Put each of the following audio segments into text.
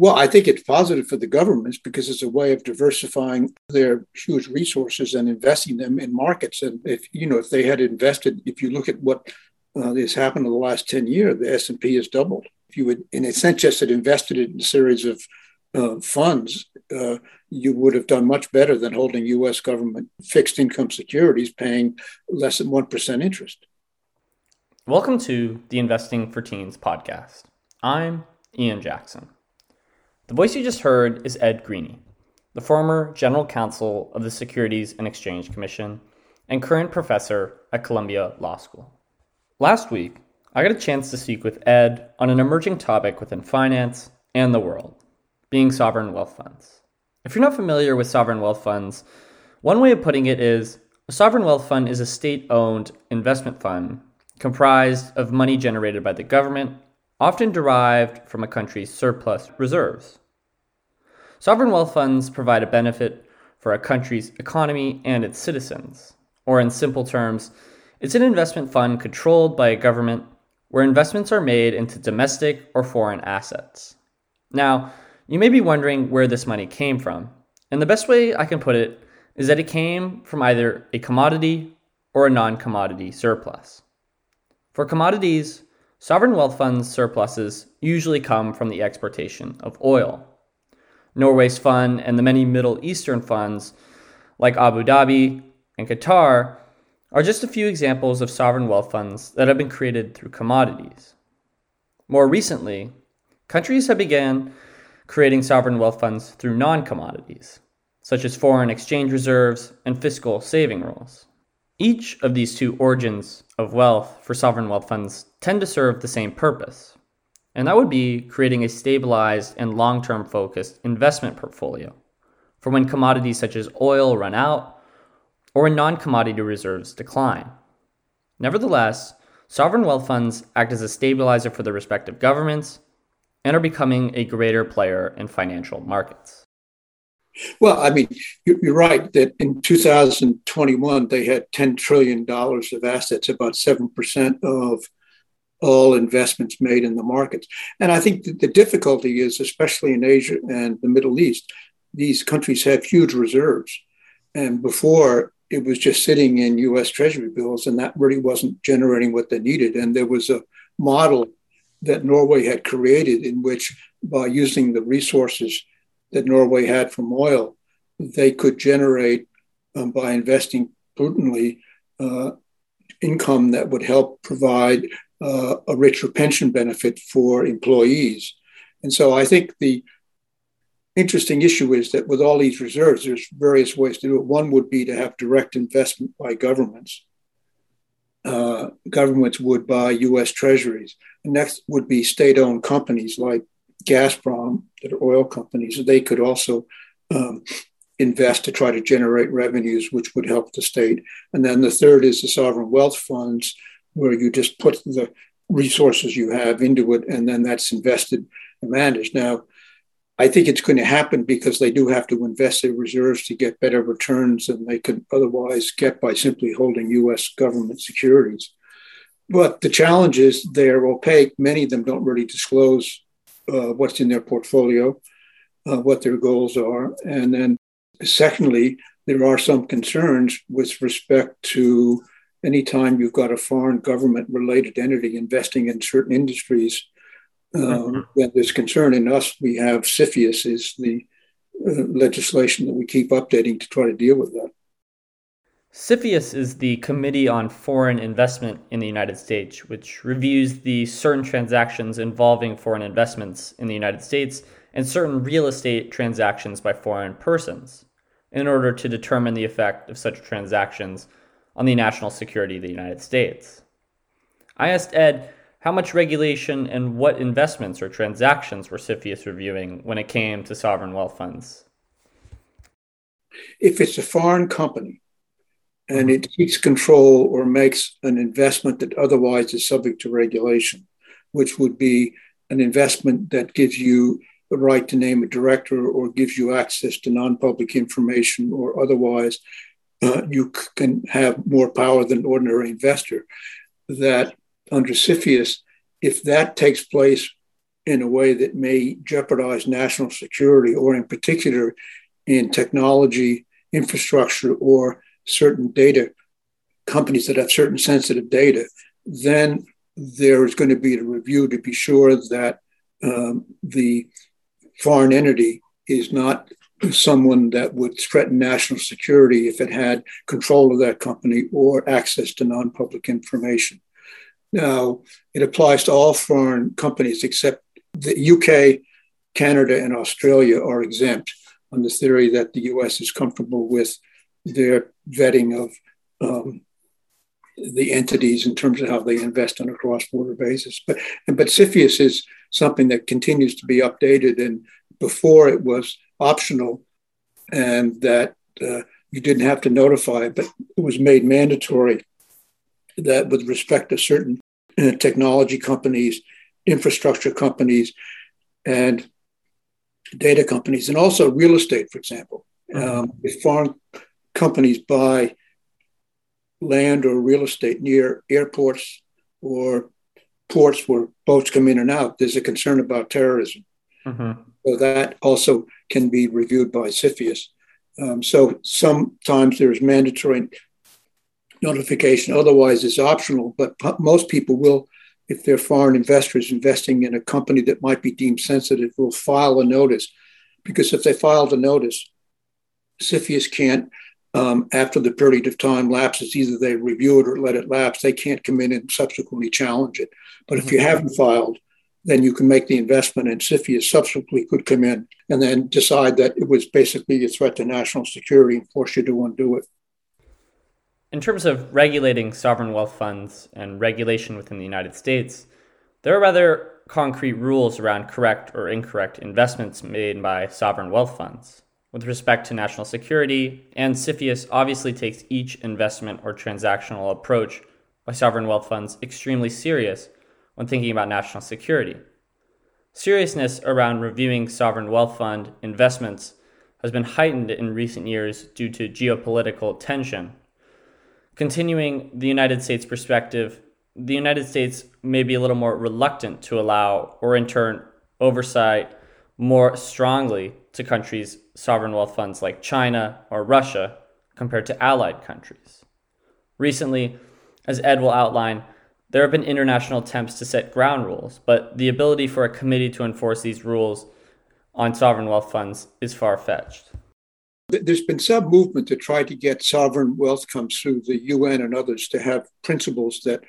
Well, I think it's positive for the governments because it's a way of diversifying their huge resources and investing them in markets. And if you know, if they had invested, if you look at what uh, has happened in the last ten years, the S and P has doubled. If you would, in a sense, just had invested it in a series of uh, funds, uh, you would have done much better than holding U.S. government fixed income securities, paying less than one percent interest. Welcome to the Investing for Teens podcast. I'm Ian Jackson. The voice you just heard is Ed Greene, the former general counsel of the Securities and Exchange Commission and current professor at Columbia Law School. Last week, I got a chance to speak with Ed on an emerging topic within finance and the world, being sovereign wealth funds. If you're not familiar with sovereign wealth funds, one way of putting it is a sovereign wealth fund is a state owned investment fund comprised of money generated by the government often derived from a country's surplus reserves. Sovereign wealth funds provide a benefit for a country's economy and its citizens. Or, in simple terms, it's an investment fund controlled by a government where investments are made into domestic or foreign assets. Now, you may be wondering where this money came from, and the best way I can put it is that it came from either a commodity or a non commodity surplus. For commodities, Sovereign wealth funds surpluses usually come from the exportation of oil. Norway's fund and the many Middle Eastern funds, like Abu Dhabi and Qatar, are just a few examples of sovereign wealth funds that have been created through commodities. More recently, countries have begun creating sovereign wealth funds through non commodities, such as foreign exchange reserves and fiscal saving rules. Each of these two origins of wealth for sovereign wealth funds tend to serve the same purpose, and that would be creating a stabilized and long term focused investment portfolio for when commodities such as oil run out or when non commodity reserves decline. Nevertheless, sovereign wealth funds act as a stabilizer for the respective governments and are becoming a greater player in financial markets. Well, I mean, you're right that in 2021, they had $10 trillion of assets, about 7% of all investments made in the markets. And I think the difficulty is, especially in Asia and the Middle East, these countries have huge reserves. And before, it was just sitting in US Treasury bills, and that really wasn't generating what they needed. And there was a model that Norway had created in which, by using the resources that Norway had from oil, they could generate um, by investing prudently uh, income that would help provide uh, a richer pension benefit for employees. And so I think the interesting issue is that with all these reserves, there's various ways to do it. One would be to have direct investment by governments. Uh, governments would buy US treasuries. The next would be state owned companies like Gazprom, that are oil companies, they could also um, invest to try to generate revenues, which would help the state. And then the third is the sovereign wealth funds, where you just put the resources you have into it, and then that's invested and managed. Now, I think it's going to happen because they do have to invest their reserves to get better returns than they could otherwise get by simply holding US government securities. But the challenge is they're opaque. Many of them don't really disclose uh, what's in their portfolio, uh, what their goals are. And then, secondly, there are some concerns with respect to anytime you've got a foreign government related entity investing in certain industries. Um, mm-hmm. There's concern in us, we have CFIUS is the uh, legislation that we keep updating to try to deal with that. CFIUS is the Committee on Foreign Investment in the United States, which reviews the certain transactions involving foreign investments in the United States and certain real estate transactions by foreign persons in order to determine the effect of such transactions on the national security of the United States. I asked Ed how much regulation and what investments or transactions were CFIUS reviewing when it came to sovereign wealth funds. If it's a foreign company and it takes control or makes an investment that otherwise is subject to regulation, which would be an investment that gives you the right to name a director or gives you access to non public information or otherwise uh, you can have more power than ordinary investor. That under CFIUS, if that takes place in a way that may jeopardize national security, or in particular in technology, infrastructure, or certain data companies that have certain sensitive data, then there is going to be a review to be sure that um, the foreign entity is not someone that would threaten national security if it had control of that company or access to non public information. Now, it applies to all foreign companies except the UK, Canada, and Australia are exempt on the theory that the US is comfortable with their vetting of um, the entities in terms of how they invest on a cross-border basis. But but CFIUS is something that continues to be updated, and before it was optional, and that uh, you didn't have to notify, but it was made mandatory that with respect to certain uh, technology companies, infrastructure companies, and data companies, and also real estate, for example. Mm-hmm. Um, if foreign companies buy land or real estate near airports or ports where boats come in and out, there's a concern about terrorism. Mm-hmm. So that also can be reviewed by CFIUS. Um, so sometimes there's mandatory notification, otherwise it's optional, but most people will, if they're foreign investors investing in a company that might be deemed sensitive, will file a notice. Because if they filed a notice, CFIUS can't um, after the period of time lapses, either they review it or let it lapse. They can't come in and subsequently challenge it. But if you mm-hmm. haven't filed, then you can make the investment, and CFIUS subsequently could come in and then decide that it was basically a threat to national security and force you to undo it. In terms of regulating sovereign wealth funds and regulation within the United States, there are rather concrete rules around correct or incorrect investments made by sovereign wealth funds with respect to national security, and obviously takes each investment or transactional approach by sovereign wealth funds extremely serious when thinking about national security. Seriousness around reviewing sovereign wealth fund investments has been heightened in recent years due to geopolitical tension. Continuing the United States perspective, the United States may be a little more reluctant to allow, or in turn, oversight more strongly to countries' sovereign wealth funds like China or Russia compared to allied countries. Recently, as Ed will outline, there have been international attempts to set ground rules, but the ability for a committee to enforce these rules on sovereign wealth funds is far fetched. There's been some movement to try to get sovereign wealth funds through the UN and others to have principles that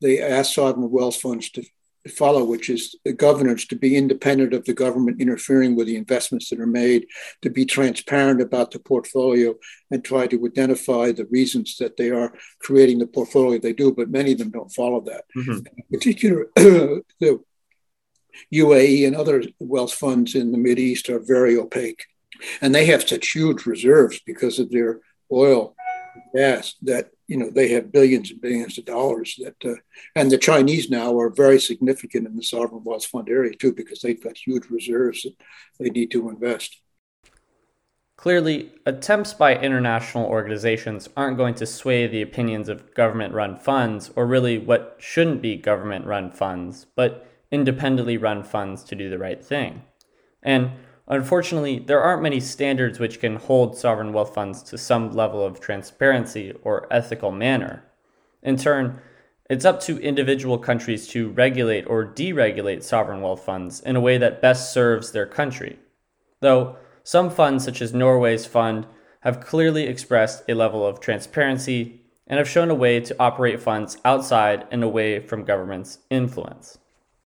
they ask sovereign wealth funds to follow, which is the governance to be independent of the government interfering with the investments that are made, to be transparent about the portfolio, and try to identify the reasons that they are creating the portfolio they do. But many of them don't follow that. Mm-hmm. In particular, the UAE and other wealth funds in the Mid East are very opaque, and they have such huge reserves because of their oil gas that you know they have billions and billions of dollars that uh, and the chinese now are very significant in the sovereign wealth fund area too because they've got huge reserves that they need to invest. Clearly attempts by international organizations aren't going to sway the opinions of government run funds or really what shouldn't be government run funds but independently run funds to do the right thing. And Unfortunately, there aren't many standards which can hold sovereign wealth funds to some level of transparency or ethical manner. In turn, it's up to individual countries to regulate or deregulate sovereign wealth funds in a way that best serves their country. Though some funds, such as Norway's fund, have clearly expressed a level of transparency and have shown a way to operate funds outside and away from government's influence.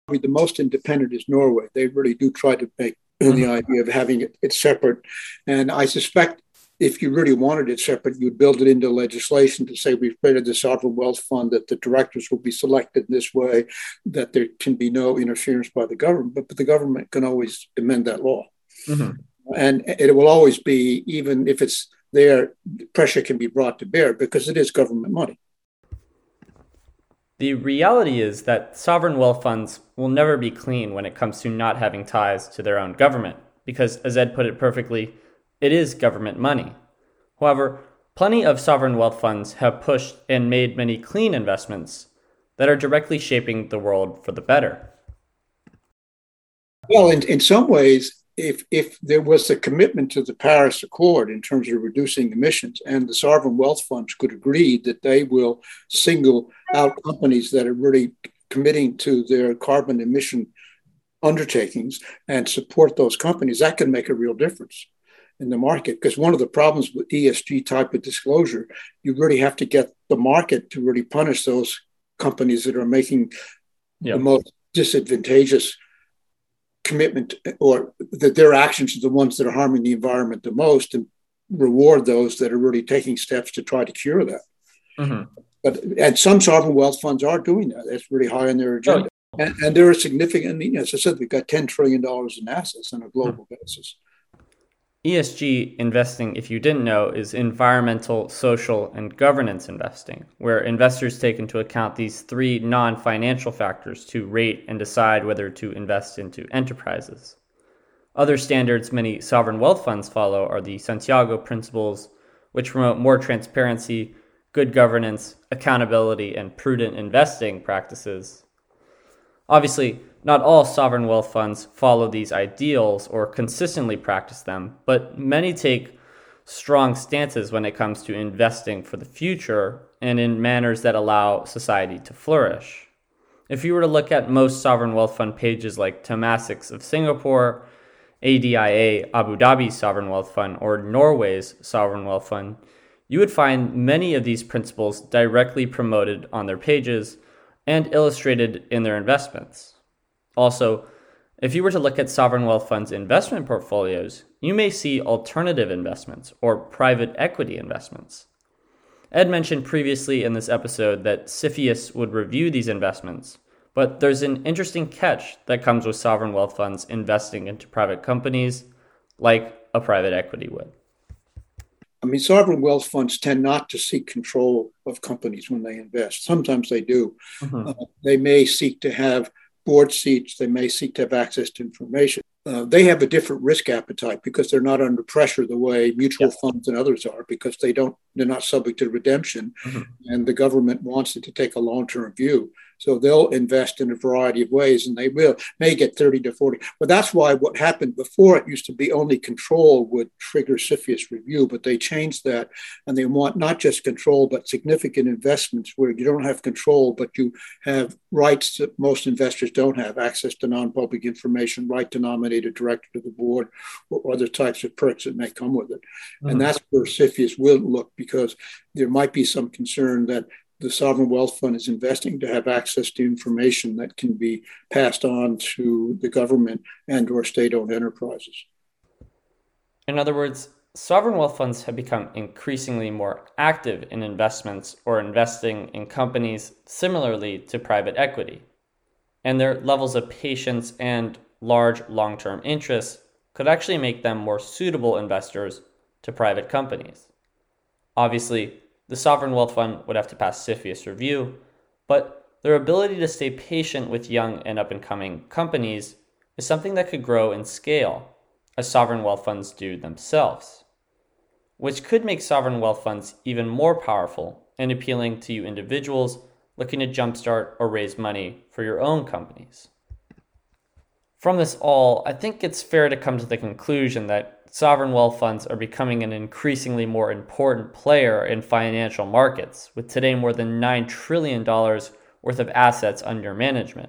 The most independent is Norway. They really do try to make mm-hmm. the idea of having it, it separate. And I suspect if you really wanted it separate, you'd build it into legislation to say we've created the sovereign wealth fund, that the directors will be selected in this way, that there can be no interference by the government, but, but the government can always amend that law. Mm-hmm. And it will always be, even if it's there, pressure can be brought to bear because it is government money. The reality is that sovereign wealth funds will never be clean when it comes to not having ties to their own government, because, as Ed put it perfectly, it is government money. However, plenty of sovereign wealth funds have pushed and made many clean investments that are directly shaping the world for the better. Well, in, in some ways, if if there was a commitment to the Paris Accord in terms of reducing emissions, and the sovereign wealth funds could agree that they will single out companies that are really committing to their carbon emission undertakings and support those companies, that can make a real difference in the market. Because one of the problems with ESG type of disclosure, you really have to get the market to really punish those companies that are making yep. the most disadvantageous commitment or that their actions are the ones that are harming the environment the most and reward those that are really taking steps to try to cure that. Mm-hmm. But and some sovereign wealth funds are doing that. That's really high on their agenda. Oh. And, and there are significant, as I said, we've got $10 trillion in assets on a global mm-hmm. basis. ESG investing, if you didn't know, is environmental, social, and governance investing, where investors take into account these three non financial factors to rate and decide whether to invest into enterprises. Other standards many sovereign wealth funds follow are the Santiago Principles, which promote more transparency, good governance, accountability, and prudent investing practices. Obviously, not all sovereign wealth funds follow these ideals or consistently practice them, but many take strong stances when it comes to investing for the future and in manners that allow society to flourish. If you were to look at most sovereign wealth fund pages like Temasek's of Singapore, ADIA Abu Dhabi Sovereign Wealth Fund, or Norway's Sovereign Wealth Fund, you would find many of these principles directly promoted on their pages and illustrated in their investments. Also, if you were to look at sovereign wealth funds' investment portfolios, you may see alternative investments or private equity investments. Ed mentioned previously in this episode that CFIUS would review these investments, but there's an interesting catch that comes with sovereign wealth funds investing into private companies like a private equity would. I mean, sovereign wealth funds tend not to seek control of companies when they invest. Sometimes they do. Mm-hmm. Uh, they may seek to have board seats, they may seek to have access to information. Uh, they have a different risk appetite because they're not under pressure the way mutual yeah. funds and others are because they don't they're not subject to redemption mm-hmm. and the government wants it to take a long-term view so they'll invest in a variety of ways and they will may get 30 to 40. But that's why what happened before it used to be only control would trigger CFIUS review, but they changed that and they want not just control, but significant investments where you don't have control, but you have rights that most investors don't have access to non public information, right to nominate a director to the board, or other types of perks that may come with it. Mm-hmm. And that's where CFIUS will look because there might be some concern that the sovereign wealth fund is investing to have access to information that can be passed on to the government and or state-owned enterprises. In other words, sovereign wealth funds have become increasingly more active in investments or investing in companies similarly to private equity. And their levels of patience and large long-term interests could actually make them more suitable investors to private companies. Obviously, the sovereign wealth fund would have to pass CFIUS review, but their ability to stay patient with young and up and coming companies is something that could grow in scale, as sovereign wealth funds do themselves, which could make sovereign wealth funds even more powerful and appealing to you individuals looking to jumpstart or raise money for your own companies. From this all, I think it's fair to come to the conclusion that sovereign wealth funds are becoming an increasingly more important player in financial markets, with today more than $9 trillion worth of assets under management.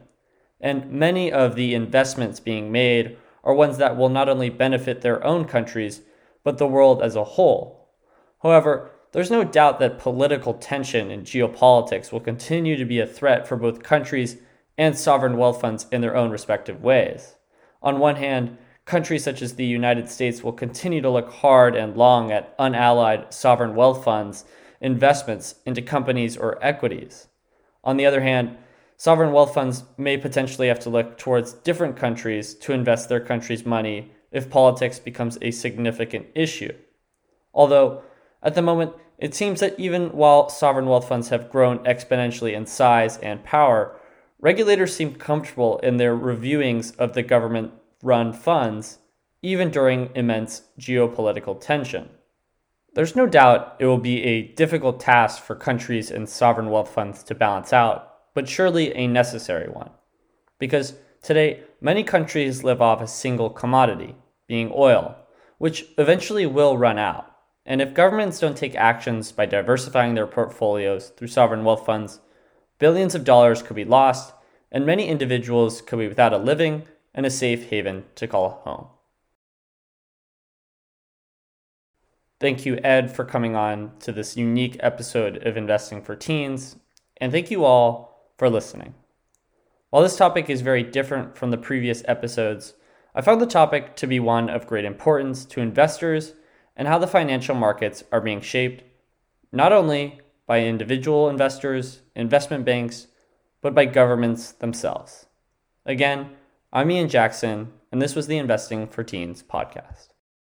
And many of the investments being made are ones that will not only benefit their own countries, but the world as a whole. However, there's no doubt that political tension and geopolitics will continue to be a threat for both countries and sovereign wealth funds in their own respective ways. On one hand, countries such as the United States will continue to look hard and long at unallied sovereign wealth funds investments into companies or equities. On the other hand, sovereign wealth funds may potentially have to look towards different countries to invest their country's money if politics becomes a significant issue. Although, at the moment, it seems that even while sovereign wealth funds have grown exponentially in size and power, regulators seem comfortable in their reviewings of the government run funds, even during immense geopolitical tension. There's no doubt it will be a difficult task for countries and sovereign wealth funds to balance out, but surely a necessary one. Because Today, many countries live off a single commodity, being oil, which eventually will run out. And if governments don't take actions by diversifying their portfolios through sovereign wealth funds, billions of dollars could be lost, and many individuals could be without a living and a safe haven to call home. Thank you, Ed, for coming on to this unique episode of Investing for Teens, and thank you all for listening. While this topic is very different from the previous episodes, I found the topic to be one of great importance to investors and how the financial markets are being shaped, not only by individual investors, investment banks, but by governments themselves. Again, I'm Ian Jackson, and this was the Investing for Teens podcast.